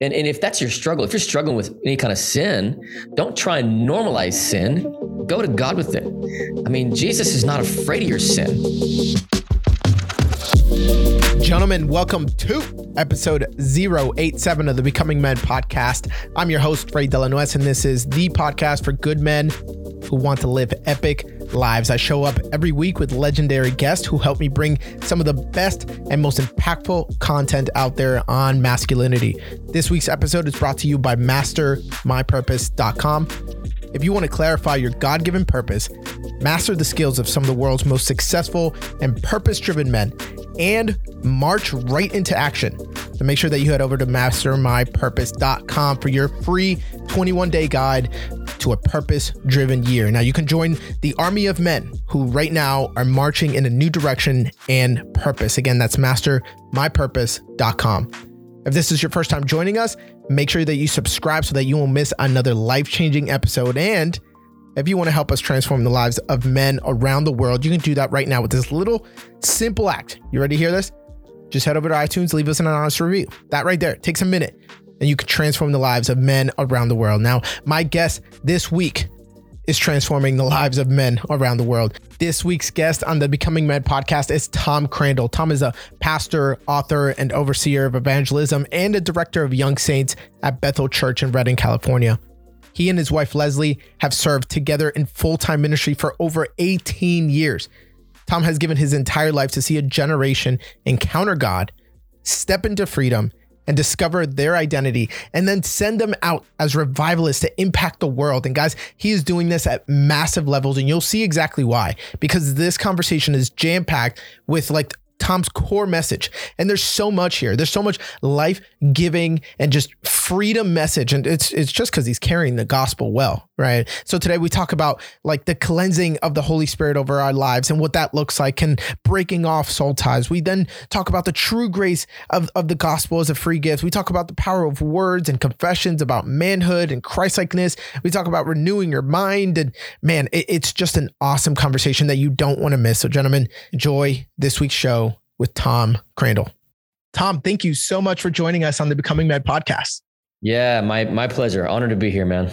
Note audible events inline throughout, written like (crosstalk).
And, and if that's your struggle, if you're struggling with any kind of sin, don't try and normalize sin. Go to God with it. I mean, Jesus is not afraid of your sin. Gentlemen, welcome to episode 087 of the Becoming Men podcast. I'm your host, Ray Delanois, and this is the podcast for good men who want to live epic lives. I show up every week with legendary guests who help me bring some of the best and most impactful content out there on masculinity. This week's episode is brought to you by mastermypurpose.com. If you want to clarify your God given purpose, master the skills of some of the world's most successful and purpose driven men, and march right into action, then make sure that you head over to mastermypurpose.com for your free 21 day guide to a purpose driven year. Now, you can join the army of men who right now are marching in a new direction and purpose. Again, that's mastermypurpose.com. If this is your first time joining us, make sure that you subscribe so that you won't miss another life changing episode. And if you want to help us transform the lives of men around the world, you can do that right now with this little simple act. You ready to hear this? Just head over to iTunes, leave us an honest review. That right there takes a minute and you can transform the lives of men around the world. Now, my guest this week is transforming the lives of men around the world. This week's guest on the Becoming Men podcast is Tom Crandall. Tom is a pastor, author, and overseer of evangelism and a director of Young Saints at Bethel Church in Redding, California. He and his wife Leslie have served together in full time ministry for over 18 years. Tom has given his entire life to see a generation encounter God, step into freedom, and discover their identity and then send them out as revivalists to impact the world. And guys, he is doing this at massive levels and you'll see exactly why because this conversation is jam packed with like Tom's core message. And there's so much here. There's so much life giving and just freedom message. And it's it's just because he's carrying the gospel well, right? So today we talk about like the cleansing of the Holy Spirit over our lives and what that looks like and breaking off soul ties. We then talk about the true grace of, of the gospel as a free gift. We talk about the power of words and confessions about manhood and Christlikeness. We talk about renewing your mind. And man, it, it's just an awesome conversation that you don't want to miss. So, gentlemen, enjoy this week's show with Tom Crandall. Tom, thank you so much for joining us on the Becoming Men podcast. Yeah, my my pleasure. Honored to be here, man.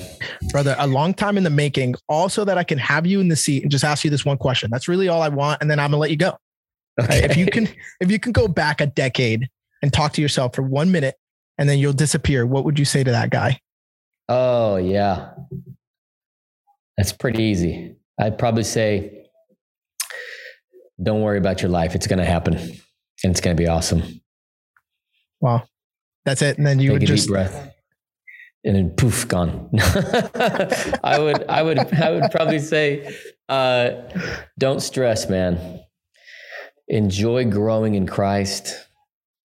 Brother, a long time in the making, also that I can have you in the seat and just ask you this one question. That's really all I want. And then I'm gonna let you go. Okay. If you can, if you can go back a decade and talk to yourself for one minute and then you'll disappear, what would you say to that guy? Oh yeah. That's pretty easy. I'd probably say don't worry about your life. It's going to happen and it's going to be awesome. Wow. That's it. And then you Take would just breath and then poof, gone. (laughs) I would, I would, I would probably say, uh, don't stress, man. Enjoy growing in Christ.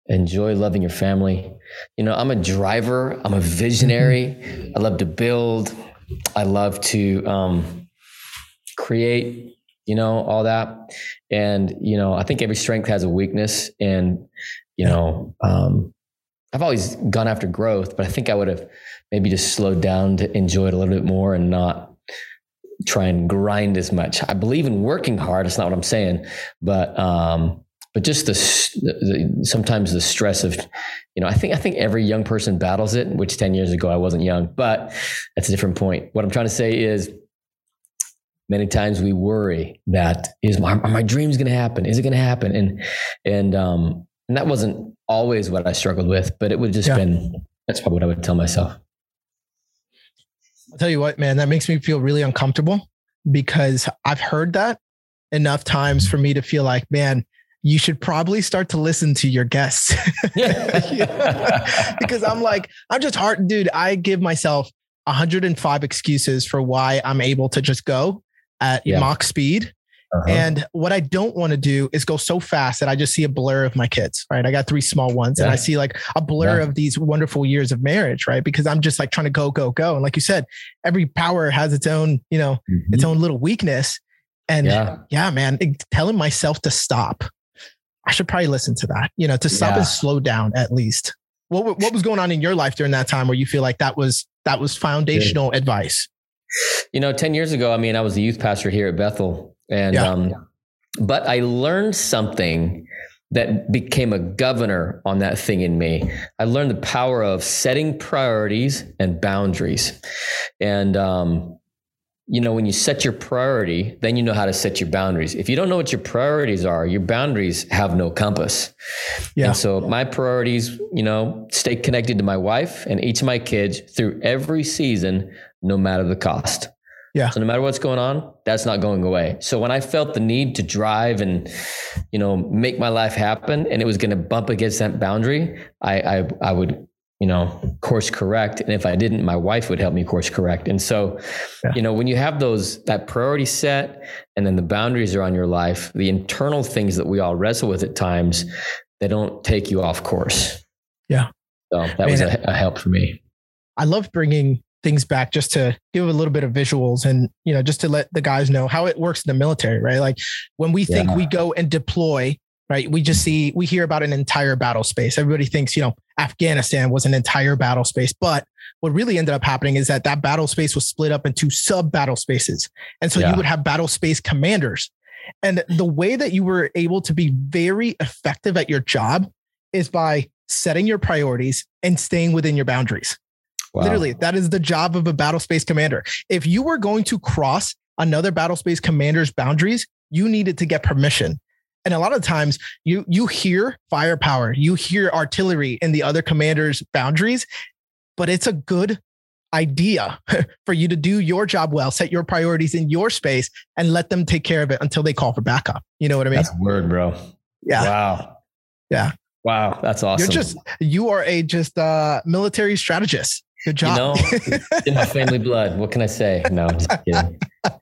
Enjoy loving your family. You know, I'm a driver. I'm a visionary. (laughs) I love to build. I love to um, create you know, all that. And, you know, I think every strength has a weakness. And, you know, um, I've always gone after growth, but I think I would have maybe just slowed down to enjoy it a little bit more and not try and grind as much. I believe in working hard. That's not what I'm saying, but, um, but just the, the, sometimes the stress of you know i think i think every young person battles it which 10 years ago i wasn't young but that's a different point what i'm trying to say is many times we worry that is my, are my dreams going to happen? Is it going to happen? And, and, um, and that wasn't always what I struggled with, but it would just yeah. been, that's probably what I would tell myself. I'll tell you what, man, that makes me feel really uncomfortable because I've heard that enough times for me to feel like, man, you should probably start to listen to your guests. (laughs) because I'm like, I'm just hard, dude. I give myself 105 excuses for why I'm able to just go at yeah. Mach speed. Uh-huh. And what I don't want to do is go so fast that I just see a blur of my kids, right? I got three small ones yeah. and I see like a blur yeah. of these wonderful years of marriage, right? Because I'm just like trying to go, go, go. And like you said, every power has its own, you know, mm-hmm. its own little weakness. And yeah, yeah man, it, telling myself to stop. I should probably listen to that, you know, to stop and slow down at least. What, what was going on in your life during that time where you feel like that was, that was foundational advice? You know, 10 years ago, I mean, I was a youth pastor here at Bethel. And, yeah. um, but I learned something that became a governor on that thing in me. I learned the power of setting priorities and boundaries. And, um, you know, when you set your priority, then you know how to set your boundaries. If you don't know what your priorities are, your boundaries have no compass. Yeah. And so my priorities, you know, stay connected to my wife and each of my kids through every season, no matter the cost. Yeah. So no matter what's going on, that's not going away. So when I felt the need to drive and, you know, make my life happen and it was going to bump against that boundary, I, I, I would you know, course correct. And if I didn't, my wife would help me course correct. And so, yeah. you know, when you have those, that priority set and then the boundaries are on your life, the internal things that we all wrestle with at times, they don't take you off course. Yeah. So that Man, was a, a help for me. I love bringing things back just to give a little bit of visuals and you know just to let the guys know how it works in the military right like when we think yeah. we go and deploy right? We just see, we hear about an entire battle space. Everybody thinks, you know, Afghanistan was an entire battle space. But what really ended up happening is that that battle space was split up into sub battle spaces. And so yeah. you would have battle space commanders. And the way that you were able to be very effective at your job is by setting your priorities and staying within your boundaries. Wow. Literally, that is the job of a battle space commander. If you were going to cross another battle space commander's boundaries, you needed to get permission. And a lot of times you you hear firepower, you hear artillery in the other commander's boundaries, but it's a good idea (laughs) for you to do your job well, set your priorities in your space and let them take care of it until they call for backup. You know what I mean? That's word, bro. Yeah. Wow. Yeah. Wow. That's awesome. You're just you are a just uh military strategist. Good job. You know, in my family blood. What can I say? No, just kidding.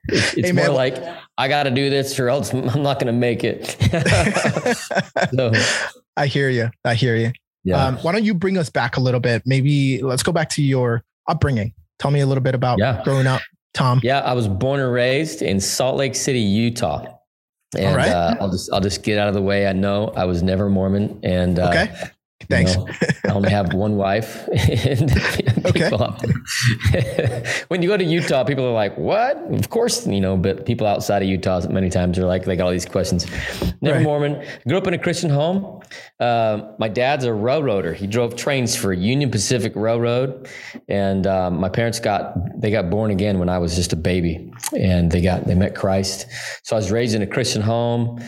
It's, it's hey, more like I got to do this, or else (laughs) I'm not going to make it. (laughs) so, I hear you. I hear you. Yeah. Um, why don't you bring us back a little bit? Maybe let's go back to your upbringing. Tell me a little bit about yeah. growing up, Tom. Yeah, I was born and raised in Salt Lake City, Utah. And right. uh, I'll just I'll just get out of the way. I know I was never Mormon, and uh, okay. Thanks. You know, I only have one wife. (laughs) and (laughs) okay. (laughs) when you go to Utah, people are like, "What?" Of course, you know. But people outside of Utah, many times are like, they got all these questions. Never right. Mormon. Grew up in a Christian home. Uh, my dad's a railroader. He drove trains for Union Pacific Railroad, and um, my parents got they got born again when I was just a baby, and they got they met Christ. So I was raised in a Christian home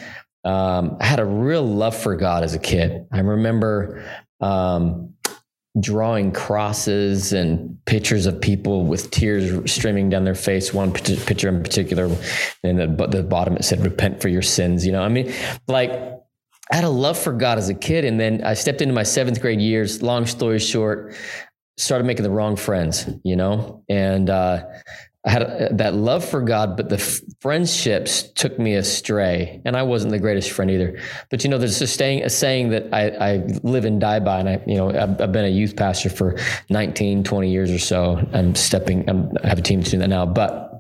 um, I had a real love for God as a kid. I remember um, drawing crosses and pictures of people with tears streaming down their face. One picture in particular, and the, the bottom it said, "Repent for your sins." You know, I mean, like I had a love for God as a kid, and then I stepped into my seventh grade years. Long story short, started making the wrong friends. You know, and uh, I had a, that love for God, but the f- friendships took me astray, and I wasn't the greatest friend either. But you know, there's a saying, a saying that I, I live and die by, and I, you know, I've, I've, been a youth pastor for 19, 20 years or so. I'm stepping, I'm, I have a team doing that now, but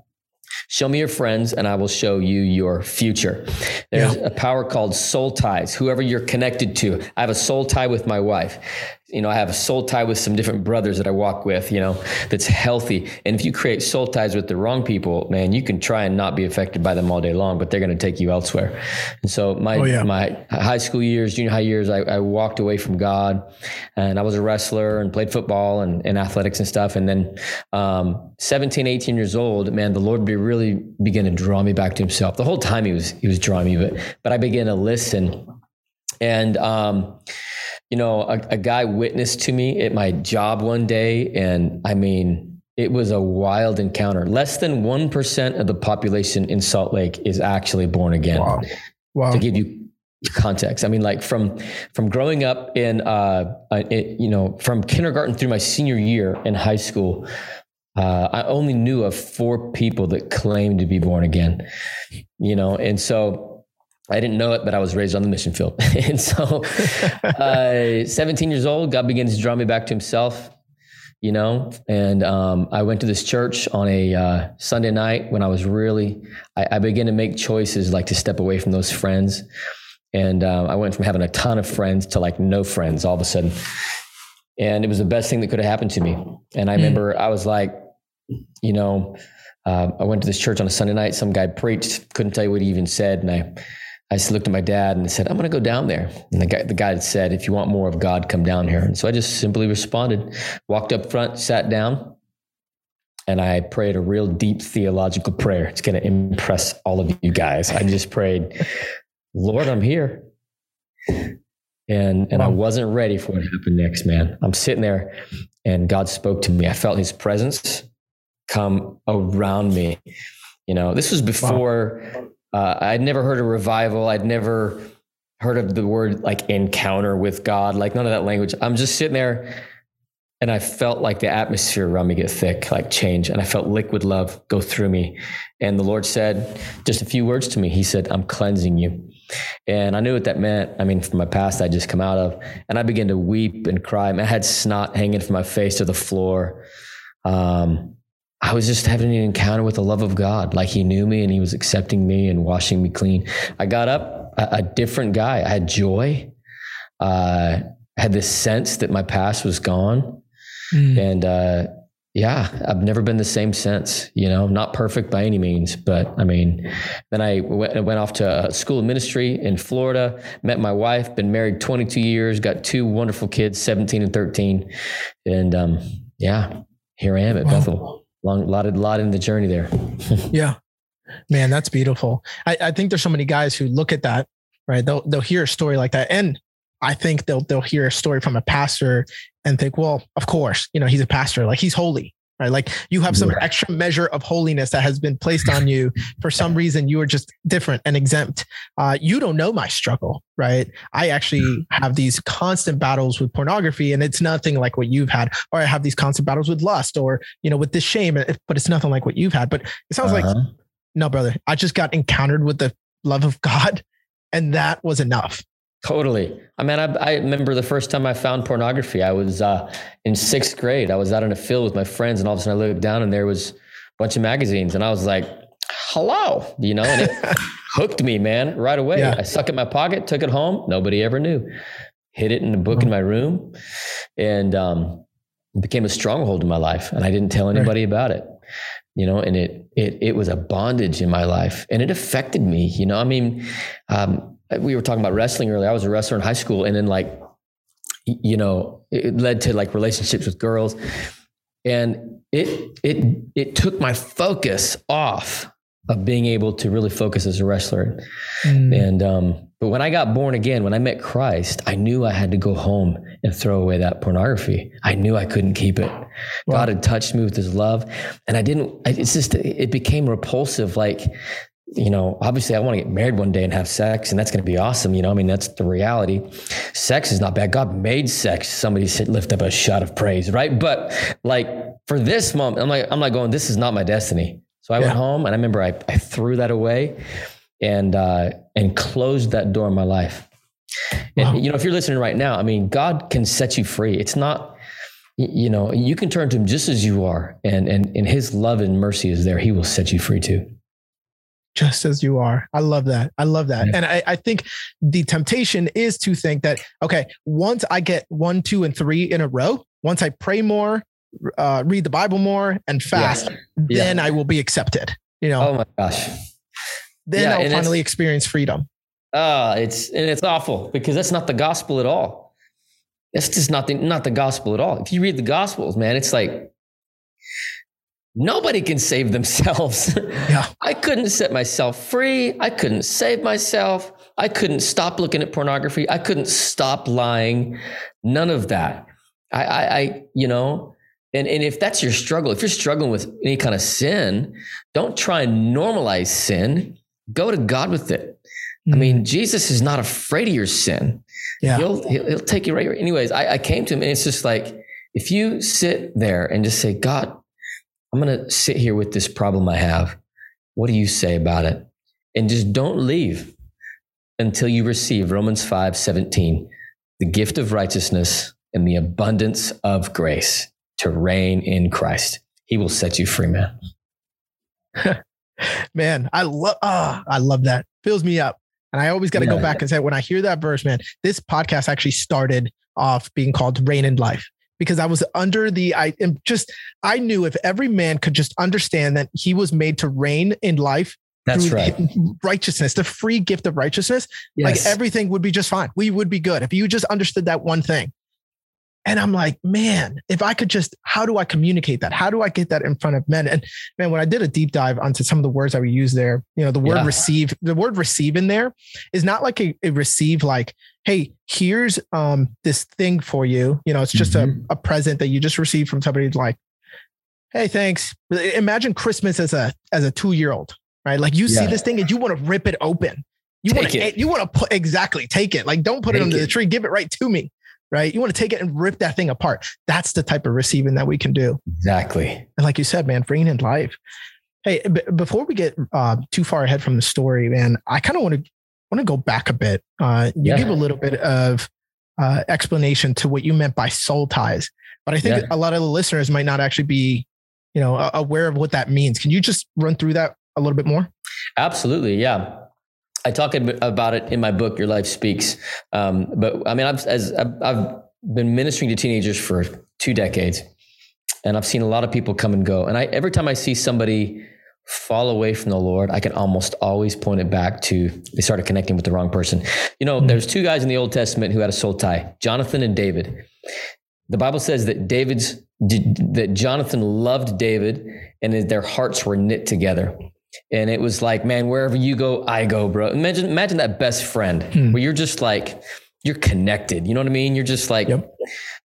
Show me your friends and I will show you your future. There's yeah. a power called soul ties. Whoever you're connected to. I have a soul tie with my wife you know, I have a soul tie with some different brothers that I walk with, you know, that's healthy. And if you create soul ties with the wrong people, man, you can try and not be affected by them all day long, but they're going to take you elsewhere. And so my, oh, yeah. my high school years, junior high years, I, I, walked away from God and I was a wrestler and played football and, and athletics and stuff. And then, um, 17, 18 years old, man, the Lord be really began to draw me back to himself. The whole time he was, he was drawing me, but, but I began to listen and, um, you know, a, a guy witnessed to me at my job one day, and I mean, it was a wild encounter. Less than 1% of the population in Salt Lake is actually born again. Wow. wow. To give you context. I mean, like from, from growing up in, uh, uh, it, you know, from kindergarten through my senior year in high school, uh, I only knew of four people that claimed to be born again, you know, and so I didn't know it, but I was raised on the mission field. (laughs) and so, uh, 17 years old, God begins to draw me back to himself, you know, and um, I went to this church on a uh, Sunday night when I was really, I, I, began to make choices like to step away from those friends. And um, I went from having a ton of friends to like no friends all of a sudden. And it was the best thing that could have happened to me. And I mm. remember I was like, you know, uh, I went to this church on a Sunday night. Some guy preached, couldn't tell you what he even said. And I, I just looked at my dad and said, I'm going to go down there. And the guy, the guy said, if you want more of God, come down here. And so I just simply responded, walked up front, sat down, and I prayed a real deep theological prayer. It's going to impress all of you guys. I just prayed, Lord, I'm here. And, and wow. I wasn't ready for what happened next, man. I'm sitting there and God spoke to me. I felt his presence come around me. You know, this was before wow. Uh, I'd never heard of revival. I'd never heard of the word like encounter with God, like none of that language. I'm just sitting there and I felt like the atmosphere around me get thick, like change. And I felt liquid love go through me. And the Lord said just a few words to me. He said, I'm cleansing you. And I knew what that meant. I mean, from my past, I just come out of, and I began to weep and cry. I had snot hanging from my face to the floor. Um, I was just having an encounter with the love of God. Like he knew me and he was accepting me and washing me clean. I got up a, a different guy. I had joy. Uh, I had this sense that my past was gone. Mm. And, uh, yeah, I've never been the same since, you know, not perfect by any means, but I mean, then I went, went off to school of ministry in Florida, met my wife, been married 22 years, got two wonderful kids, 17 and 13. And, um, yeah, here I am at wow. Bethel. Long, lot, of, lot in the journey there. (laughs) yeah, man, that's beautiful. I, I think there's so many guys who look at that, right? They'll, they'll hear a story like that. And I think they'll they'll hear a story from a pastor and think, well, of course, you know, he's a pastor, like he's holy, right? Like you have some extra measure of holiness that has been placed on you. For some (laughs) reason, you are just different and exempt. Uh, you don't know my struggle, right? I actually (laughs) have these constant battles with pornography, and it's nothing like what you've had. Or I have these constant battles with lust, or you know, with this shame, but it's nothing like what you've had. But it sounds uh-huh. like, no, brother, I just got encountered with the love of God, and that was enough Totally. I mean, I, I, remember the first time I found pornography. I was uh, in sixth grade. I was out in a field with my friends, and all of a sudden I looked down and there was a bunch of magazines, and I was like, "Hello," you know, and it (laughs) hooked me, man, right away. Yeah. I stuck it in my pocket, took it home. Nobody ever knew. Hid it in a book in my room, and um, it became a stronghold in my life. And I didn't tell anybody right. about it you know and it it it was a bondage in my life and it affected me you know i mean um, we were talking about wrestling earlier. I was a wrestler in high school, and then like, you know, it led to like relationships with girls, and it it it took my focus off of being able to really focus as a wrestler. Mm. And um, but when I got born again, when I met Christ, I knew I had to go home and throw away that pornography. I knew I couldn't keep it. Wow. God had touched me with His love, and I didn't. It's just it became repulsive. Like you know, obviously I want to get married one day and have sex and that's going to be awesome. You know, I mean, that's the reality. Sex is not bad. God made sex. Somebody said, lift up a shot of praise, right? But like for this moment, I'm like, I'm like going, this is not my destiny. So I yeah. went home and I remember I, I threw that away and, uh, and closed that door in my life. Wow. You know, if you're listening right now, I mean, God can set you free. It's not, you know, you can turn to him just as you are and, and, and his love and mercy is there. He will set you free too just as you are. I love that. I love that. Yeah. And I, I, think the temptation is to think that, okay, once I get one, two, and three in a row, once I pray more, uh, read the Bible more, and fast, yeah. then yeah. I will be accepted. You know? Oh my gosh. Then I'll finally experience freedom. Uh, it's and it's awful because that's not the gospel at all. That's just not the not the gospel at all. If you read the gospels, man, it's like Nobody can save themselves. (laughs) Yeah. I couldn't set myself free. I couldn't save myself. I couldn't stop looking at pornography. I couldn't stop lying. None of that. I, I, I, you know, and, and if that's your struggle, if you're struggling with any kind of sin, don't try and normalize sin. Go to God with it. Mm-hmm. I mean, mm. Jesus is not afraid of your sin. Yeah. He'll, he'll, he'll take you right. Anyways, I, I came to him and it's just like, if you sit there and just say, God, I'm going to sit here with this problem I have. What do you say about it? And just don't leave until you receive Romans 5 17, the gift of righteousness and the abundance of grace to reign in Christ. He will set you free, man. (laughs) man, I love ah, I love that. Fills me up. And I always got to yeah, go back and say, when I hear that verse, man, this podcast actually started off being called Reign in Life because I was under the I am just I knew if every man could just understand that he was made to reign in life That's right. Righteousness, the free gift of righteousness, yes. like everything would be just fine. We would be good if you just understood that one thing. And I'm like, man, if I could just, how do I communicate that? How do I get that in front of men? And man, when I did a deep dive onto some of the words that we use there, you know, the word yeah. receive, the word receive in there is not like a, a receive, like, hey, here's um this thing for you. You know, it's just mm-hmm. a, a present that you just received from somebody like, hey, thanks. Imagine Christmas as a as a two year old, right? Like you yeah. see this thing and you want to rip it open. You want to you want to put exactly take it. Like don't put take it under it. the tree. Give it right to me right? You want to take it and rip that thing apart. That's the type of receiving that we can do. Exactly. And like you said, man, bringing in life. Hey, b- before we get uh, too far ahead from the story, man, I kind of want to want to go back a bit. Uh, you yeah. gave a little bit of uh, explanation to what you meant by soul ties, but I think yeah. a lot of the listeners might not actually be, you know, aware of what that means. Can you just run through that a little bit more? Absolutely. Yeah. I talk about it in my book, Your Life Speaks. Um, but I mean, I've, as I've been ministering to teenagers for two decades, and I've seen a lot of people come and go. And I every time I see somebody fall away from the Lord, I can almost always point it back to they started connecting with the wrong person. You know, mm-hmm. there's two guys in the Old Testament who had a soul tie, Jonathan and David. The Bible says that David's that Jonathan loved David and their hearts were knit together. And it was like, man, wherever you go, I go, bro. Imagine, imagine that best friend hmm. where you're just like, you're connected. You know what I mean? You're just like, yep.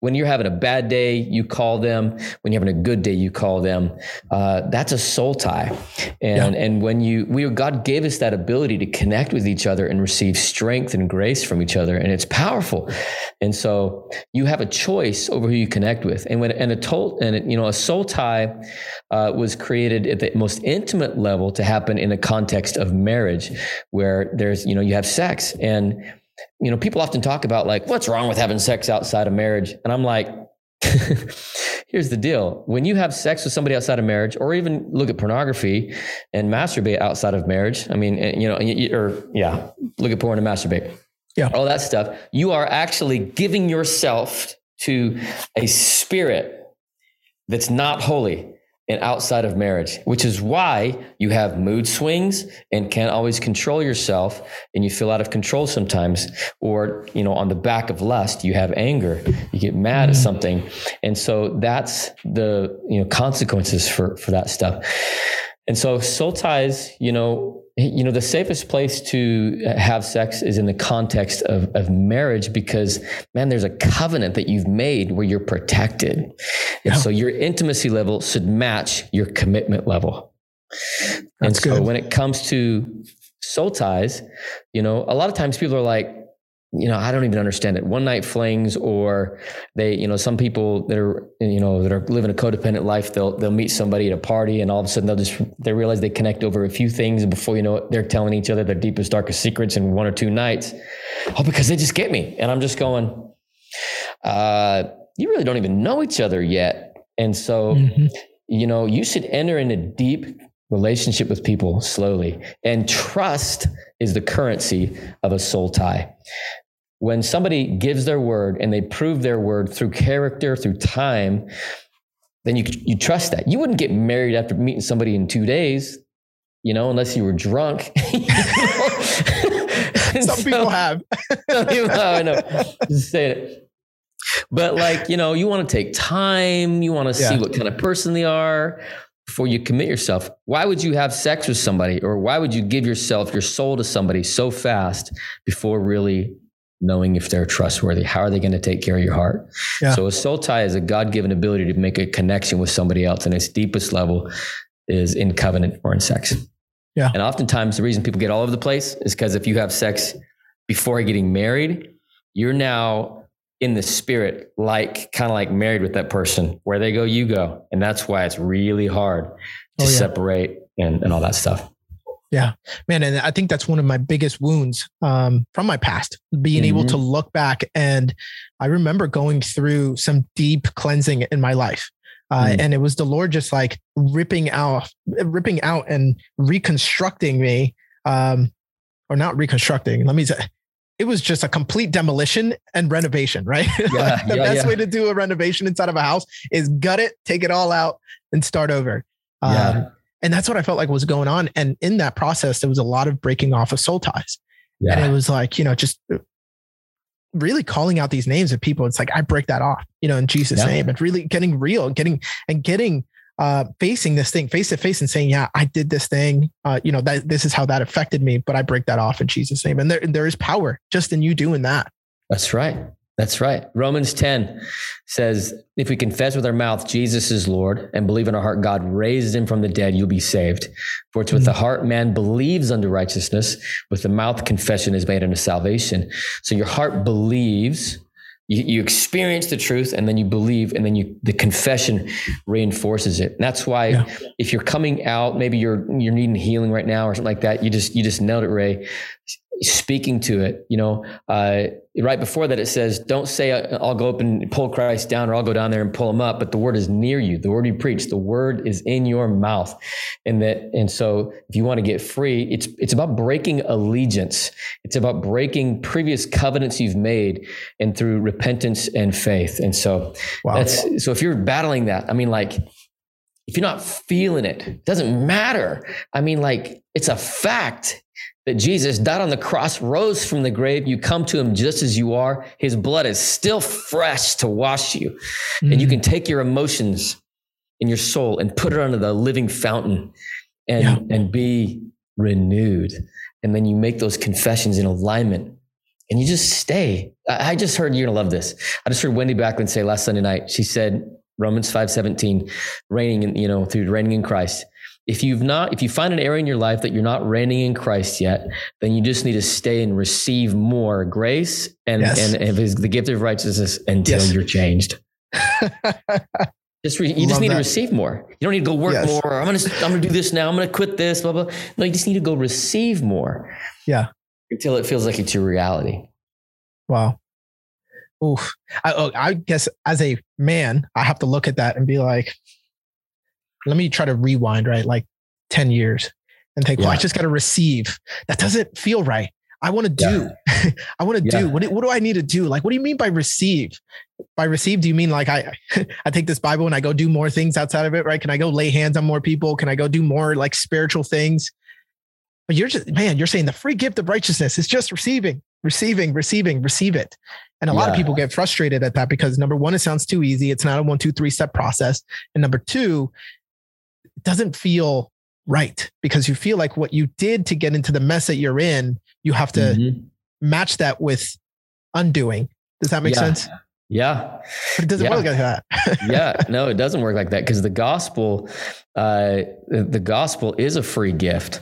When you're having a bad day, you call them. When you're having a good day, you call them. Uh, that's a soul tie. And, yeah. and when you, we, are God gave us that ability to connect with each other and receive strength and grace from each other. And it's powerful. And so you have a choice over who you connect with. And when, and a told, and it, you know, a soul tie uh, was created at the most intimate level to happen in a context of marriage where there's, you know, you have sex and, you know, people often talk about like, what's wrong with having sex outside of marriage? And I'm like, (laughs) here's the deal. When you have sex with somebody outside of marriage, or even look at pornography and masturbate outside of marriage, I mean, eh, you know, or yeah, look at porn and masturbate. Yeah. All that stuff. You are actually giving yourself to a spirit that's not holy and outside of marriage, which is why you have mood swings and can't always control yourself and you feel out of control sometimes. Or, you know, on the back of lust, you have anger, you get mad at mm. something. And so that's the, you know, consequences for, for that stuff. And so soul ties, you know, you know, the safest place to uh, have sex is in the context of, of marriage because, man, there's a covenant that you've made where you're protected. Yeah. And so your intimacy level should match your commitment level. That's and so good. when it comes to soul ties, you know, a lot of times people are like, you know, I don't even understand it. One night flings, or they, you know, some people that are, you know, that are living a codependent life, they'll they'll meet somebody at a party, and all of a sudden they'll just they realize they connect over a few things, and before you know it, they're telling each other their deepest, darkest secrets in one or two nights. Oh, because they just get me, and I'm just going, uh, you really don't even know each other yet, and so, mm-hmm. you know, you should enter in a deep relationship with people slowly, and trust is the currency of a soul tie when somebody gives their word and they prove their word through character, through time, then you you trust that. You wouldn't get married after meeting somebody in two days, you know, unless you were drunk. (laughs) some (laughs) so, (laughs) people have. I know. Just saying it. But like, you know, you want to take time. You want to yeah. see what kind of person they are before you commit yourself. Why would you have sex with somebody or why would you give yourself, your soul to somebody so fast before really knowing if they're trustworthy. How are they going to take care of your heart? Yeah. So a soul tie is a God given ability to make a connection with somebody else, and its deepest level is in covenant or in sex. Yeah. And oftentimes the reason people get all over the place is because if you have sex before getting married, you're now in the spirit, like kind of like married with that person. Where they go, you go. And that's why it's really hard to oh, yeah. separate and, and all that stuff. Yeah, man. And I think that's one of my biggest wounds um, from my past, being mm-hmm. able to look back. And I remember going through some deep cleansing in my life. Uh, mm. And it was the Lord just like ripping out, ripping out and reconstructing me, um, or not reconstructing. Let me say, it was just a complete demolition and renovation, right? (laughs) Yeah, the yeah, best yeah. way to do a renovation inside of a house is gut it, take it all out, and start over. Um, And that's what I felt like was going on. And in that process, there was a lot of breaking off of soul ties. Yeah. And it was like, you know, just really calling out these names of people. It's like, I break that off, you know, in Jesus' yeah. name and really getting real, getting and getting uh facing this thing face to face and saying, Yeah, I did this thing. Uh, you know, that this is how that affected me, but I break that off in Jesus' name. And there there is power just in you doing that. That's right. That's right. Romans 10 says, if we confess with our mouth Jesus is Lord and believe in our heart God raised him from the dead, you'll be saved. For it's with the mm. heart man believes unto righteousness, with the mouth confession is made unto salvation. So your heart believes, you, you experience the truth, and then you believe, and then you the confession reinforces it. And that's why yeah. if you're coming out, maybe you're you're needing healing right now or something like that, you just you just nailed it, Ray speaking to it. You know, uh, right before that, it says, "Don't say I'll go up and pull Christ down, or I'll go down there and pull him up." But the word is near you. The word you preach, the word is in your mouth, and that. And so, if you want to get free, it's it's about breaking allegiance. It's about breaking previous covenants you've made, and through repentance and faith. And so, wow. that's so. If you're battling that, I mean, like if you're not feeling it, it doesn't matter. I mean, like it's a fact that Jesus died on the cross, rose from the grave. You come to him just as you are. His blood is still fresh to wash you. Mm-hmm. And you can mm. take your emotions in your soul and put it under the living fountain and, yeah. and be renewed. And then you make those confessions in alignment and you just stay. I just heard you're gonna love this. I just heard Wendy Backlund say last Sunday night, she said, Romans 5 17, reigning in, you know, through reigning in Christ if you've not if you find an area in your life that you're not reigning in christ yet then you just need to stay and receive more grace and yes. and, and the gift of righteousness until yes. you're changed (laughs) just re, you Love just need that. to receive more you don't need to go work yes. more i'm gonna i'm gonna do this now i'm gonna quit this blah blah no you just need to go receive more yeah until it feels like it's your reality wow Oof. I, oh, I guess as a man, I have to look at that and be like, let me try to rewind, right? Like 10 years and think, oh, yeah. well, I just got to receive. That doesn't feel right. I want to (laughs) do. Yeah. I want to yeah. do. What, what do I need to do? Like, what do you mean by receive? By receive, do you mean like I (laughs) I take this Bible and I go do more things outside of it, right? Can I go lay hands on more people? Can I go do more like spiritual things? But you're just man, you're saying the free gift of righteousness is just receiving, receiving, receiving, receive it. And a yeah. lot of people get frustrated at that because number one, it sounds too easy. It's not a one, two, three step process. And number two, doesn't feel right because you feel like what you did to get into the mess that you're in, you have to mm-hmm. match that with undoing. Does that make yeah. sense? Yeah. But it doesn't yeah. work like that. (laughs) yeah. No, it doesn't work like that because the gospel, uh, the gospel is a free gift.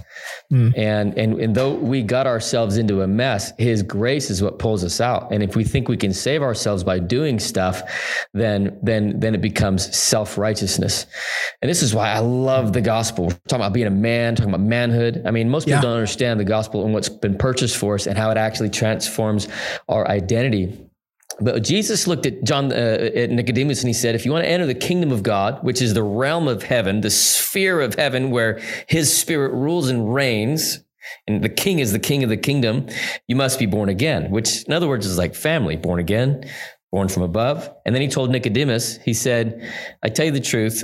Mm. And, and, and though we got ourselves into a mess, his grace is what pulls us out. And if we think we can save ourselves by doing stuff, then, then, then it becomes self-righteousness. And this is why I love the gospel. We're talking about being a man, talking about manhood. I mean, most people yeah. don't understand the gospel and what's been purchased for us and how it actually transforms our identity. But Jesus looked at John, uh, at Nicodemus, and he said, "If you want to enter the kingdom of God, which is the realm of heaven, the sphere of heaven, where His Spirit rules and reigns, and the King is the King of the kingdom, you must be born again." Which, in other words, is like family, born again, born from above. And then he told Nicodemus, he said, "I tell you the truth."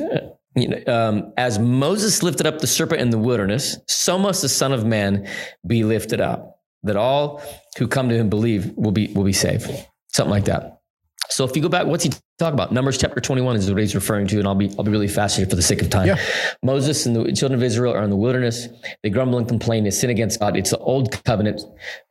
You know, um, as Moses lifted up the serpent in the wilderness, so must the Son of Man be lifted up, that all who come to him believe will be will be saved something like that. So if you go back, what's he talk about? Numbers chapter 21 is what he's referring to, and I'll be I'll be really fast here for the sake of time. Yeah. Moses and the children of Israel are in the wilderness. They grumble and complain. They sin against God. It's the old covenant.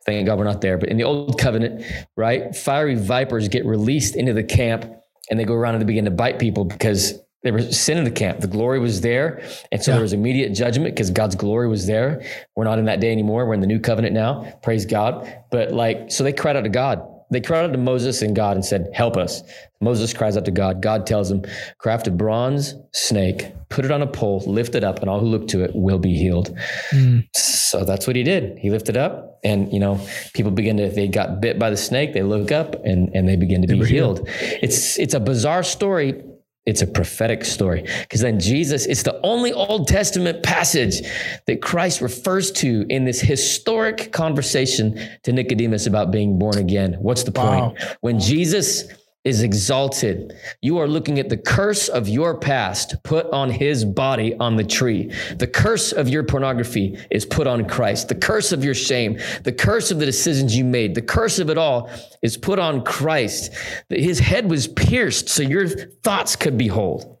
Thank God we're not there. But in the old covenant, right, fiery vipers get released into the camp and they go around and they begin to bite people because they were sin in the camp. The glory was there. And so yeah. there was immediate judgment because God's glory was there. We're not in that day anymore. We're in the new covenant now. Praise God. But like, so they cried out to God they cried out to Moses and God and said, Help us. Moses cries out to God. God tells him, Craft a bronze snake, put it on a pole, lift it up, and all who look to it will be healed. Mm. So that's what he did. He lifted up, and you know, people begin to, they got bit by the snake, they look up and, and they begin to be healed. healed. It's it's a bizarre story it's a prophetic story because then Jesus, it's the only Old Testament passage that Christ refers to in this historic conversation to Nicodemus about being born again. What's the point? Wow. When Jesus is exalted. You are looking at the curse of your past put on his body on the tree. The curse of your pornography is put on Christ. The curse of your shame, the curse of the decisions you made, the curse of it all is put on Christ. His head was pierced so your thoughts could be whole.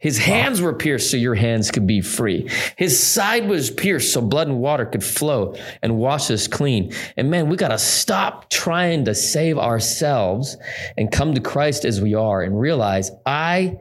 His hands were pierced so your hands could be free. His side was pierced so blood and water could flow and wash us clean. And man, we got to stop trying to save ourselves and come to Christ as we are and realize I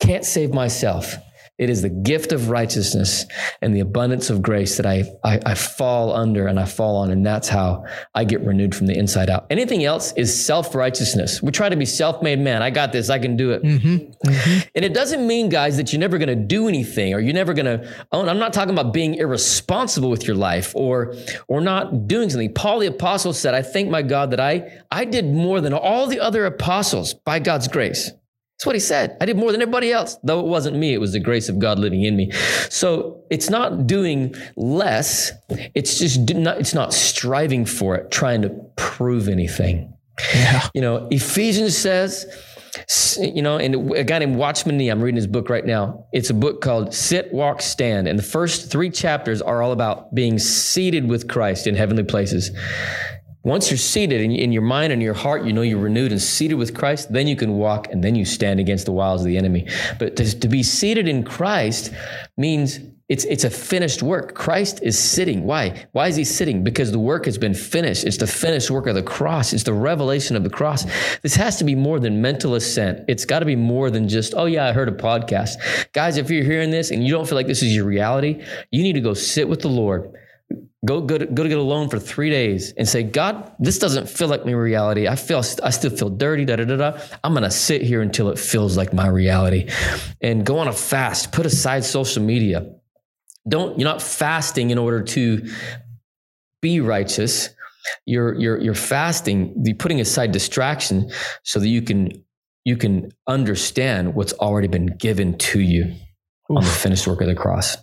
can't save myself. It is the gift of righteousness and the abundance of grace that I, I, I, fall under and I fall on. And that's how I get renewed from the inside out. Anything else is self righteousness. We try to be self made man. I got this. I can do it. Mm-hmm. Mm-hmm. And it doesn't mean, guys, that you're never going to do anything or you're never going to own. I'm not talking about being irresponsible with your life or, or not doing something. Paul the apostle said, I thank my God that I, I did more than all the other apostles by God's grace. That's what he said. I did more than everybody else, though it wasn't me. It was the grace of God living in me. So it's not doing less. It's just not, it's not striving for it, trying to prove anything. Yeah. You know, Ephesians says, you know, and a guy named Watchman Nee, I'm reading his book right now. It's a book called Sit, Walk, Stand. And the first three chapters are all about being seated with Christ in heavenly places. Once you're seated in, in, your mind and your heart, you know you're renewed and seated with Christ, then you can walk and then you stand against the wiles of the enemy. But to, to be seated in Christ means it's, it's a finished work. Christ is sitting. Why? Why is he sitting? Because the work has been finished. It's the finished work of the cross. It's the revelation of the cross. This has to be more than mental assent. It's got to be more than just, oh, yeah, I heard a podcast. Guys, if you're hearing this and you don't feel like this is your reality, you need to go sit with the Lord Go, go, to, go to get a loan for three days and say, God, this doesn't feel like my reality. I feel, I still feel dirty, da, da, da, da. I'm going to sit here until it feels like my reality and go on a fast, put aside social media. Don't, you're not fasting in order to be righteous. You're, you're, you're fasting, you're putting aside distraction so that you can, you can understand what's already been given to you Oof. on the finished work of the cross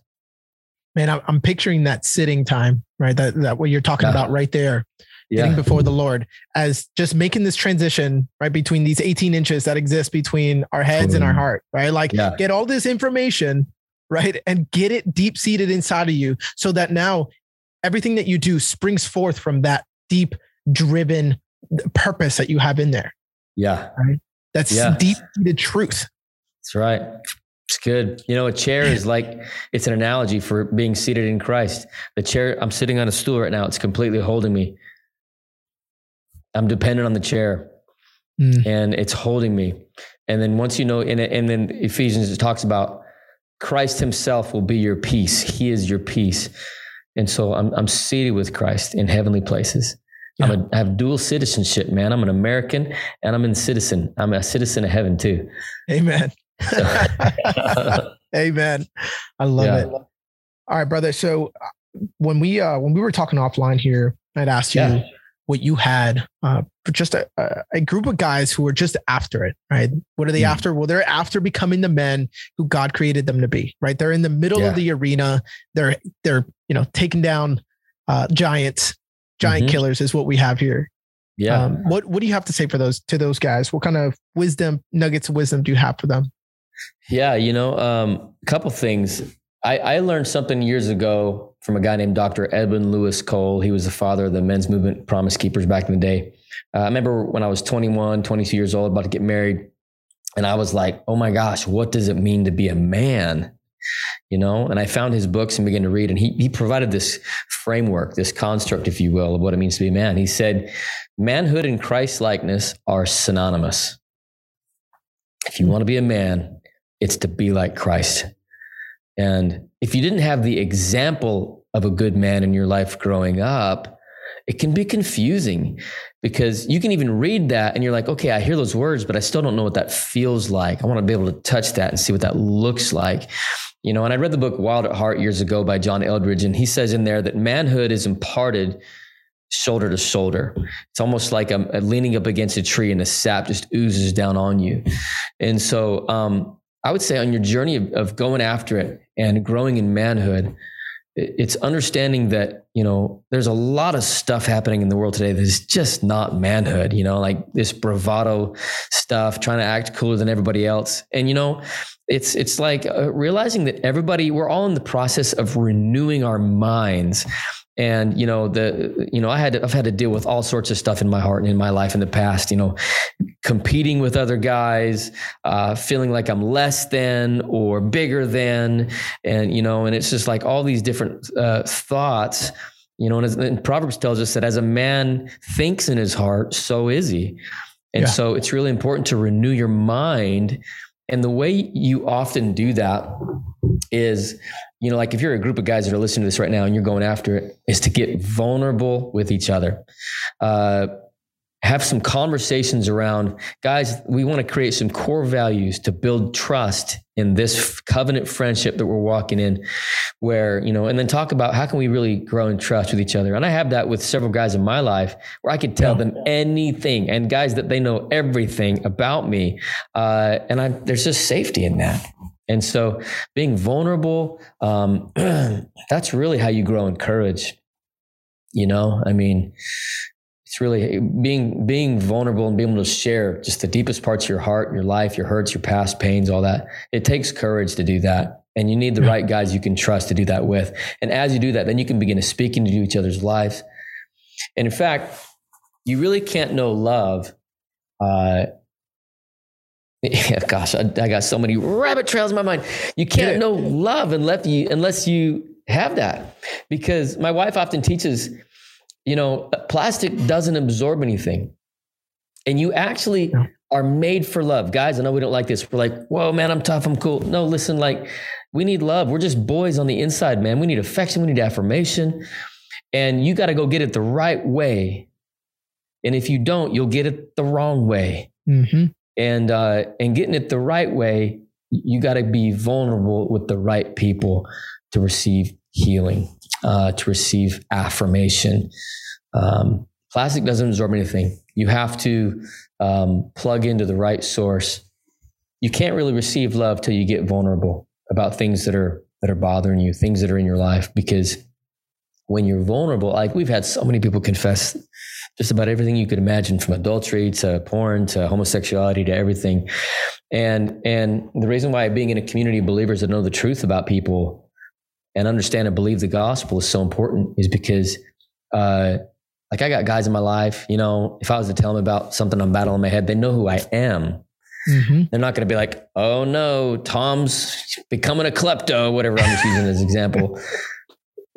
man, I'm I'm picturing that sitting time, right? That, that what you're talking yeah. about right there, yeah. getting before the Lord as just making this transition, right? Between these 18 inches that exist between our heads and our heart, right? Like yeah. get all this information, right? And get it deep seated inside of you so that now everything that you do springs forth from that deep driven purpose that you have in there. Yeah. Right. That's deep seated truth. That's right. It's good. You know, a chair is like it's an analogy for being seated in Christ. The chair, I'm sitting on a stool right now. It's completely holding me. I'm dependent on the chair, mm. and it's holding me. And then once you know, and, and then Ephesians it talks about Christ Himself will be your peace. He is your peace. And so I'm I'm seated with Christ in heavenly places. Yeah. I'm a, I have dual citizenship, man. I'm an American and I'm a citizen. I'm a citizen of heaven too. Amen. (laughs) Amen. I love yeah. it. All right, brother. So uh, when we uh when we were talking offline here, I'd asked you yeah. what you had uh for just a, a group of guys who were just after it, right? What are they mm. after? Well, they're after becoming the men who God created them to be, right? They're in the middle yeah. of the arena. They're they're you know taking down uh giants, giant mm-hmm. killers is what we have here. Yeah. Um, what what do you have to say for those to those guys? What kind of wisdom nuggets of wisdom do you have for them? Yeah, you know, um, a couple things. I, I learned something years ago from a guy named Dr. Edwin Louis Cole. He was the father of the men's movement Promise Keepers back in the day. Uh, I remember when I was 21, 22 years old, about to get married. And I was like, oh my gosh, what does it mean to be a man? You know, and I found his books and began to read, and he, he provided this framework, this construct, if you will, of what it means to be a man. He said, manhood and Christ likeness are synonymous. If you want to be a man, it's to be like Christ. And if you didn't have the example of a good man in your life growing up, it can be confusing because you can even read that and you're like, okay, I hear those words, but I still don't know what that feels like. I want to be able to touch that and see what that looks like. You know, and I read the book Wild at Heart years ago by John Eldredge, and he says in there that manhood is imparted shoulder to shoulder. It's almost like I'm leaning up against a tree and the sap just oozes down on you. And so, um, I would say on your journey of, of going after it and growing in manhood, it's understanding that you know there's a lot of stuff happening in the world today that's just not manhood you know like this bravado stuff trying to act cooler than everybody else. And you know it's it's like uh, realizing that everybody we're all in the process of renewing our minds and you know the you know i had to, i've had to deal with all sorts of stuff in my heart and in my life in the past you know competing with other guys uh, feeling like i'm less than or bigger than. And you know and it's just like all these different uh, thoughts you know and, as, and proverbs tells us that as a man thinks in his heart so is he. And yeah. so it's really important to renew your mind. And the way you often do that is you know, like if you're a group of guys that are listening to this right now and you're going after it, is to get vulnerable with each other. Uh, have some conversations around, guys, we want to create some core values to build trust in this covenant friendship that we're walking in, where, you know, and then talk about how can we really grow in trust with each other. And I have that with several guys in my life where I could tell them anything and guys that they know everything about me. Uh, and I, there's just safety in that. And so being vulnerable, um, (clears throat) that's really how you grow in courage. You know, I mean, it's really being being vulnerable and being able to share just the deepest parts of your heart, your life, your hurts, your past pains, all that. It takes courage to do that. And you need the right guys you can trust to do that with. And as you do that, then you can begin to speak into each other's lives. And in fact, you really can't know love uh, (laughs) Yeah, gosh, I, I, got so many rabbit trails in my mind. You can't yeah. know love unless you unless you have that. Because my wife often teaches, you know, plastic doesn't absorb anything, and you actually are made for love, guys. I know we don't like this. We're like, whoa, man, I'm tough, I'm cool. No, listen, like we need love. We're just boys on the inside, man. We need affection. We need affirmation, and you got to go get it the right way. And if you don't, you'll get it the wrong way. Mm-hmm and uh, and getting it the right way, you got to be vulnerable with the right people to receive healing, uh, to receive affirmation. Um, plastic doesn't absorb anything. You have to um, plug into the right source. You can't really receive love till you get vulnerable about things that are that are bothering you, things that are in your life, because when you're vulnerable, like we've had so many people confess just about everything you could imagine from adultery to porn to homosexuality to everything. And and the reason why being in a community of believers that know the truth about people and understand and believe the gospel is so important is because uh, like I got guys in my life, you know, if I was to tell them about something I'm battling in my head, they know who I am. Mm-hmm. They're not going to be like, oh no, Tom's becoming a klepto, whatever I'm just using as an example (laughs)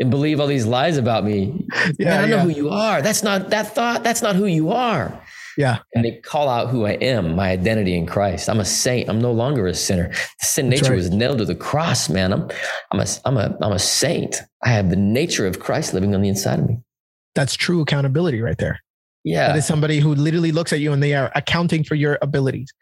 and believe all these lies about me. Yeah, Man, I know yeah. who you are. That's not that thought. That's not who you are. Yeah. And they call out who I am, my identity in Christ. I'm a saint. I'm no longer a sinner. The sin nature right. was nailed to the cross, man. I'm I'm a I'm a I'm a saint. I have the nature of Christ living on the inside of me. That's true accountability right there. Yeah. That is somebody who literally looks at you and they are accounting for your abilities.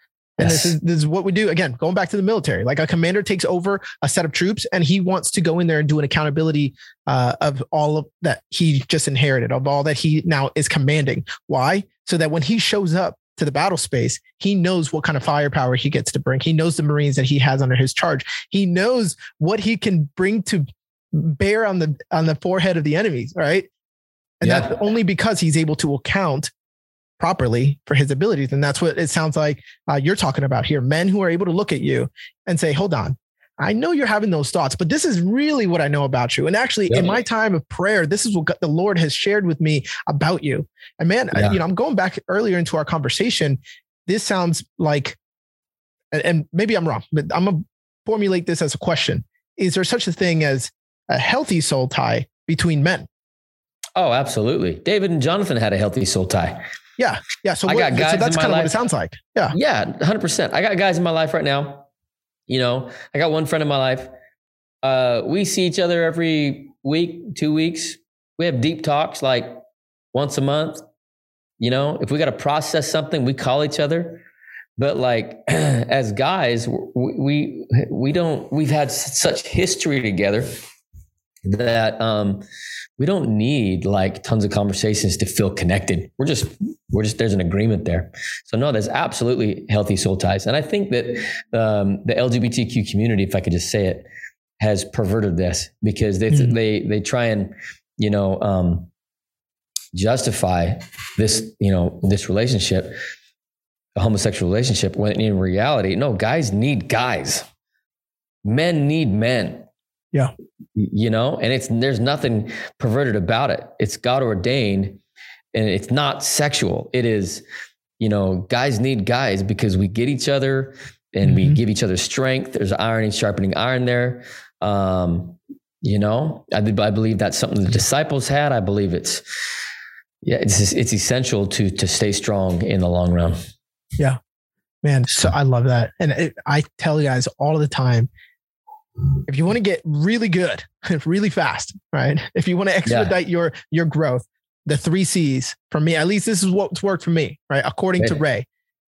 And yes. this is this is what we do. Again, going back to the military, like a commander takes over a set of troops and he wants to go in there and do an accountability uh, of all of that he just inherited, of all that he now is commanding. Why? So that when he shows up to the battle space, he knows what kind of firepower he gets to bring. He knows the Marines that he has under his charge. He knows what he can bring to bear on the on the forehead of the enemies. Right. And yeah. that's only because he's able to account properly for his abilities. And that's what it sounds like uh, you're talking about here. Men who are able to look at you and say, hold on, I know you're having those thoughts, but this is really what I know about you. And actually, yeah. in my time of prayer, this is what the Lord has shared with me about you. And man, yeah. I, you know, I'm going back earlier into our conversation. This sounds like, and, and maybe I'm wrong, but I'm gonna formulate this as a question: Is there such a thing as a healthy soul tie between men? Oh, absolutely. David and Jonathan had a healthy soul tie. Yeah. Yeah. So, I got guys so that's kind of what it sounds like. Yeah. Yeah. 100%. I got guys in my life right now. You know, I got one friend in my life. Uh, we see each other every week, two weeks. We have deep talks like once a month. You know, if we got to process something, we call each other. But like (clears throat) as guys, we, we we don't. We've had such history together that um, we don't need like tons of conversations to feel connected. We're just we're just there's an agreement there. So no, there's absolutely healthy soul ties, and I think that um, the LGBTQ community, if I could just say it, has perverted this because they mm. they they try and you know um, justify this you know this relationship, a homosexual relationship, when in reality, no, guys need guys, men need men. Yeah, you know, and it's there's nothing perverted about it. It's God ordained, and it's not sexual. It is, you know, guys need guys because we get each other and mm-hmm. we give each other strength. There's iron and sharpening iron there. Um, you know, I, I believe that's something the disciples had. I believe it's, yeah, it's it's essential to to stay strong in the long run. Yeah, man. So I love that, and it, I tell you guys all the time. If you want to get really good, (laughs) really fast, right? If you want to expedite yeah. your your growth, the three C's for me, at least this is what's worked for me, right? According to Ray,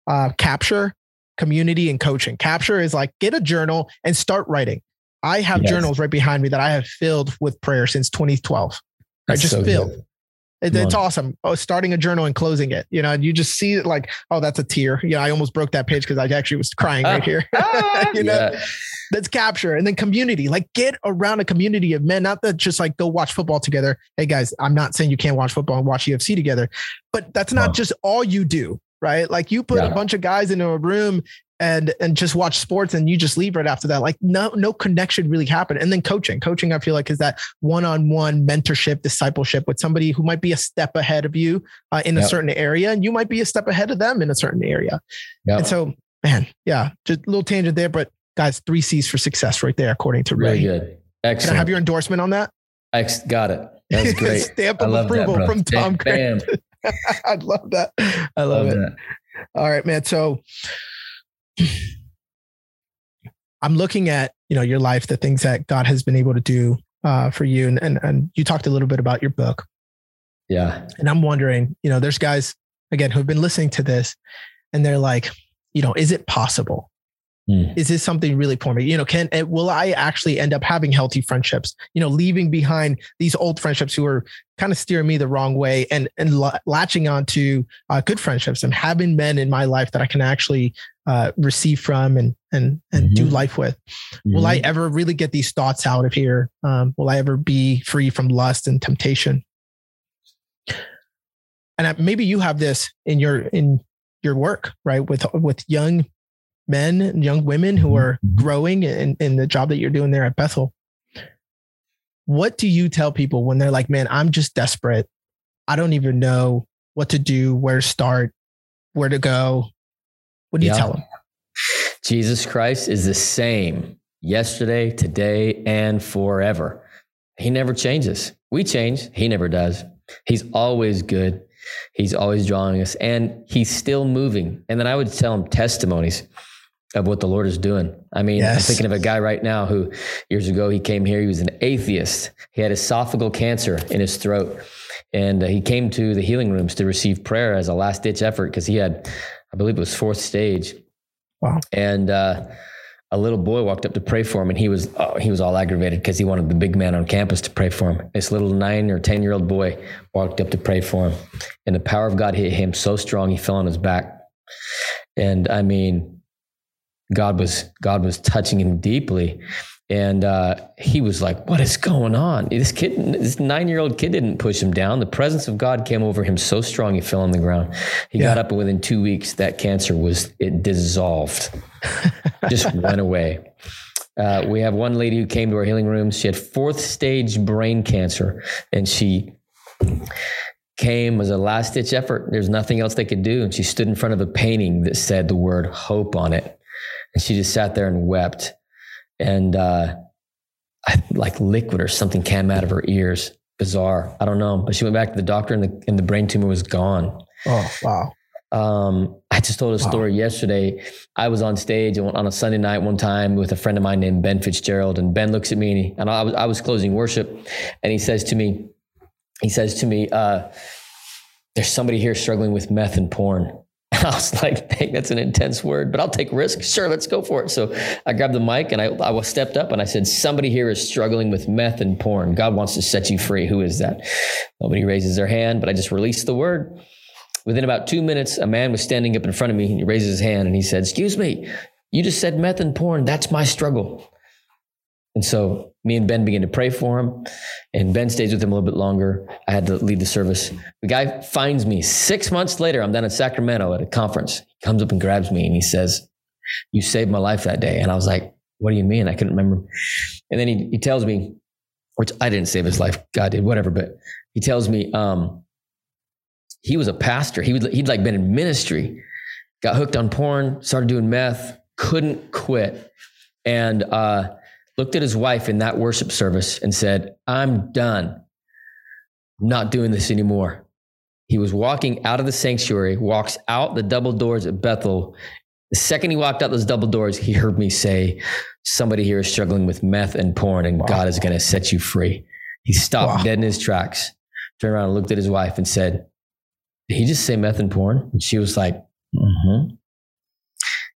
uh, capture, community, and coaching. Capture is like get a journal and start writing. I have yes. journals right behind me that I have filled with prayer since 2012. That's I just so filled. Good. It, it's awesome. Oh, starting a journal and closing it. You know, and you just see it like, oh, that's a tear. You know, I almost broke that page because I actually was crying right (laughs) here. (laughs) you know, yeah. That's capture. And then community, like get around a community of men, not that just like go watch football together. Hey guys, I'm not saying you can't watch football and watch UFC together, but that's not just all you do right? Like you put yeah. a bunch of guys into a room and and just watch sports and you just leave right after that like no no connection really happened and then coaching coaching i feel like is that one-on-one mentorship discipleship with somebody who might be a step ahead of you uh, in yep. a certain area and you might be a step ahead of them in a certain area yep. and so man yeah just a little tangent there but guys three c's for success right there according to ray. really good. Excellent Can i have your endorsement on that? Ex- got it. That's (laughs) great. Stamp of approval that, from tom Bam. (laughs) i love that. I love, love it. that. all right man. So I'm looking at you know your life, the things that God has been able to do uh, for you, and, and and you talked a little bit about your book. Yeah, and I'm wondering, you know, there's guys again who've been listening to this, and they're like, you know, is it possible? Mm. Is this something really for me? You know, can will I actually end up having healthy friendships? You know, leaving behind these old friendships who are kind of steering me the wrong way, and and latching on to uh, good friendships and having men in my life that I can actually uh, receive from and and and mm-hmm. do life with. Mm-hmm. Will I mm-hmm. ever really get these thoughts out of here? Um, will I ever be free from lust and temptation? And maybe you have this in your in your work, right? With with young men and young women who are mm-hmm. growing in, in the job that you're doing there at Bethel. What do you tell people when they're like, man, I'm just desperate. I don't even know what to do, where to start, where to go. What do you tell them? Jesus Christ is the same yesterday, today, and forever. He never changes. We change, he never does. He's always good. He's always drawing us and he's still moving. And then I would tell him testimonies of what the Lord is doing. I mean, yes. I'm thinking of a guy right now who years ago he came here. He was an atheist. He had esophageal cancer in his throat, and uh, he came to the healing rooms to receive prayer as a last ditch effort because he had, I believe, it was fourth stage. Wow. And uh, a little boy walked up to pray for him, and he was oh, he was all aggravated because he wanted the big man on campus to pray for him. This little nine or ten year old boy walked up to pray for him, and the power of God hit him so strong he fell on his back. And I mean, God was God was touching him deeply. And uh, he was like, "What is going on?" This kid, this nine-year-old kid, didn't push him down. The presence of God came over him so strong, he fell on the ground. He yeah. got up, and within two weeks, that cancer was it dissolved, (laughs) just went away. Uh, we have one lady who came to our healing room. She had fourth stage brain cancer, and she came as a last ditch effort. There's nothing else they could do, and she stood in front of a painting that said the word "hope" on it and she just sat there and wept. And uh, I, like liquid or something came out of her ears. Bizarre. I don't know. But she went back to the doctor and the, and the brain tumor was gone. Oh, wow. Um, I just told a story wow. yesterday. I was on stage on a Sunday night one time with a friend of mine named Ben Fitzgerald, and Ben looks at me and, he, and I was I was closing worship, and he says to me, he says to me, uh, "There's somebody here struggling with meth and porn." I was (laughs) like, dang, that's an intense word, but I'll take risk. Sure, let's go for it. So I grabbed the mic and I, I stepped up and I said, somebody here is struggling with meth and porn. God wants to set you free. Who is that? Nobody raises their hand, but I just released the word. Within about two minutes, a man was standing up in front of me and he raises his hand and he said, excuse me, you just said meth and porn. That's my struggle. And so me and Ben began to pray for him, and Ben stays with him a little bit longer. I had to lead the service. The guy finds me six months later. I'm down in Sacramento at a conference. He comes up and grabs me and he says, You saved my life that day. And I was like, What do you mean? I couldn't remember. And then he, he tells me, which I didn't save his life, God did, whatever. But he tells me um, he was a pastor. He would, he'd like been in ministry, got hooked on porn, started doing meth, couldn't quit. And uh, looked at his wife in that worship service and said, I'm done. not doing this anymore. He was walking out of the sanctuary, walks out the double doors at Bethel. The second he walked out those double doors, he heard me say, Somebody here is struggling with meth and porn, and wow. God is going to set you free. He stopped wow. dead in his tracks, turned around and looked at his wife and said, Did he just say meth and porn? And she was like, Mm-hmm.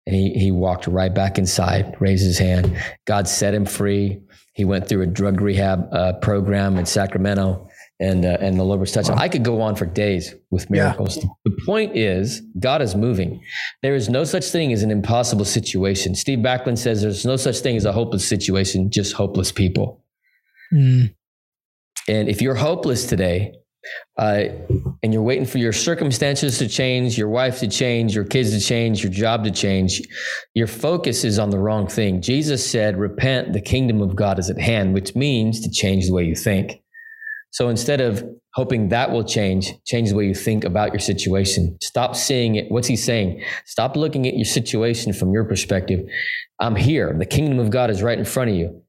And he, he walked right back inside, raised his hand. God set him free. He went through a drug rehab uh, program in Sacramento, and uh, and the Lord was touching. Wow. I could go on for days with miracles. Yeah. The point is, God is moving. There is no such thing as an impossible situation. Steve Backlund says there's no such thing as a hopeless situation, just hopeless people. Mm. And if you're hopeless today, uh, and you're waiting for your circumstances to change, your wife to change, your kids to change, your job to change, your focus is on the wrong thing. Jesus said, Repent, the kingdom of God is at hand, which means to change the way you think. So instead of hoping that will change, change the way you think about your situation. Stop seeing it. What's he saying? Stop looking at your situation from your perspective. I'm here. The kingdom of God is right in front of you.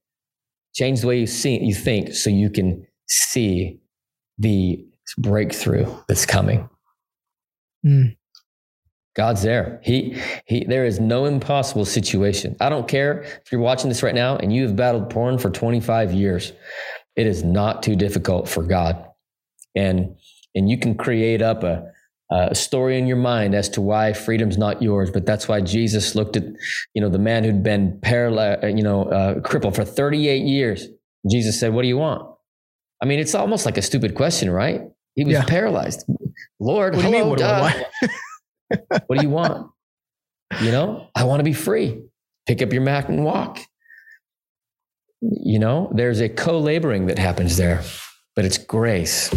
Change the way you see you think so you can see the breakthrough that's coming. Mm. God's there. He, he, there is no impossible situation. I don't care if you're watching this right now and you have battled porn for 25 years. It is not too difficult for God. And, and you can create up a, a story in your mind as to why freedom's not yours. But that's why Jesus looked at, you know, the man who'd been paralyzed, you know, uh, crippled for 38 years. Jesus said, what do you want? I mean, it's almost like a stupid question, right? He was yeah. paralyzed. Lord, what hello, do you mean? What do, want? (laughs) what do you want? You know, I want to be free. Pick up your mat and walk. You know, there's a co laboring that happens there, but it's grace.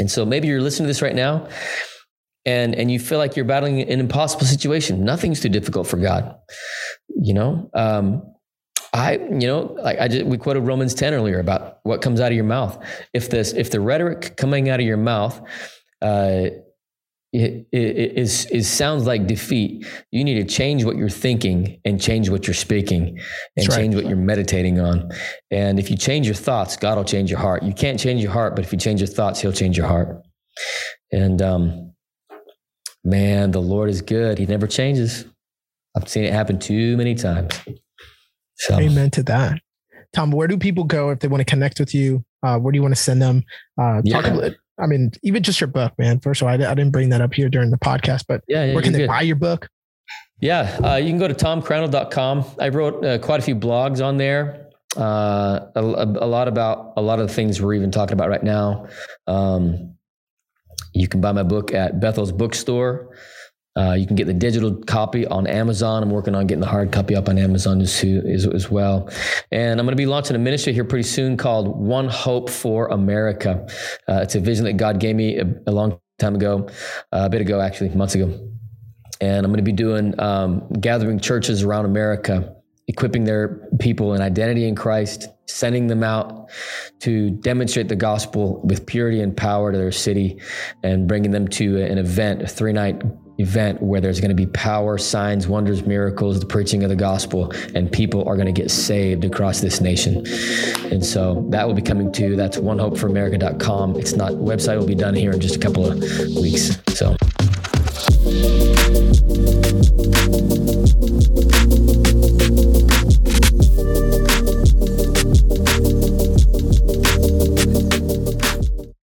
And so maybe you're listening to this right now and, and you feel like you're battling an impossible situation. Nothing's too difficult for God. You know, um, I, you know, like I just, we quoted Romans 10 earlier about what comes out of your mouth. If this, if the rhetoric coming out of your mouth, uh, it, it, is, is sounds like defeat. You need to change what you're thinking and change what you're speaking and right. change what you're meditating on. And if you change your thoughts, God will change your heart. You can't change your heart, but if you change your thoughts, He'll change your heart. And um, man, the Lord is good. He never changes. I've seen it happen too many times. So. Amen to that. Tom, where do people go if they want to connect with you? Uh, where do you want to send them? Uh, yeah. talk about, I mean, even just your book, man. First of all, I, I didn't bring that up here during the podcast, but yeah, yeah where can they good. buy your book? Yeah, uh, you can go to tomcrandall.com. I wrote uh, quite a few blogs on there. Uh, a, a, lot about a lot of the things we're even talking about right now. Um, you can buy my book at Bethel's Bookstore. Uh, you can get the digital copy on Amazon. I'm working on getting the hard copy up on Amazon as, as, as well. And I'm going to be launching a ministry here pretty soon called One Hope for America. Uh, it's a vision that God gave me a, a long time ago, uh, a bit ago, actually, months ago. And I'm going to be doing um, gathering churches around America, equipping their people in identity in Christ, sending them out to demonstrate the gospel with purity and power to their city, and bringing them to an event, a three night event where there's going to be power, signs, wonders, miracles, the preaching of the gospel, and people are going to get saved across this nation. And so that will be coming to that's onehopeforamerica.com. It's not website will be done here in just a couple of weeks. So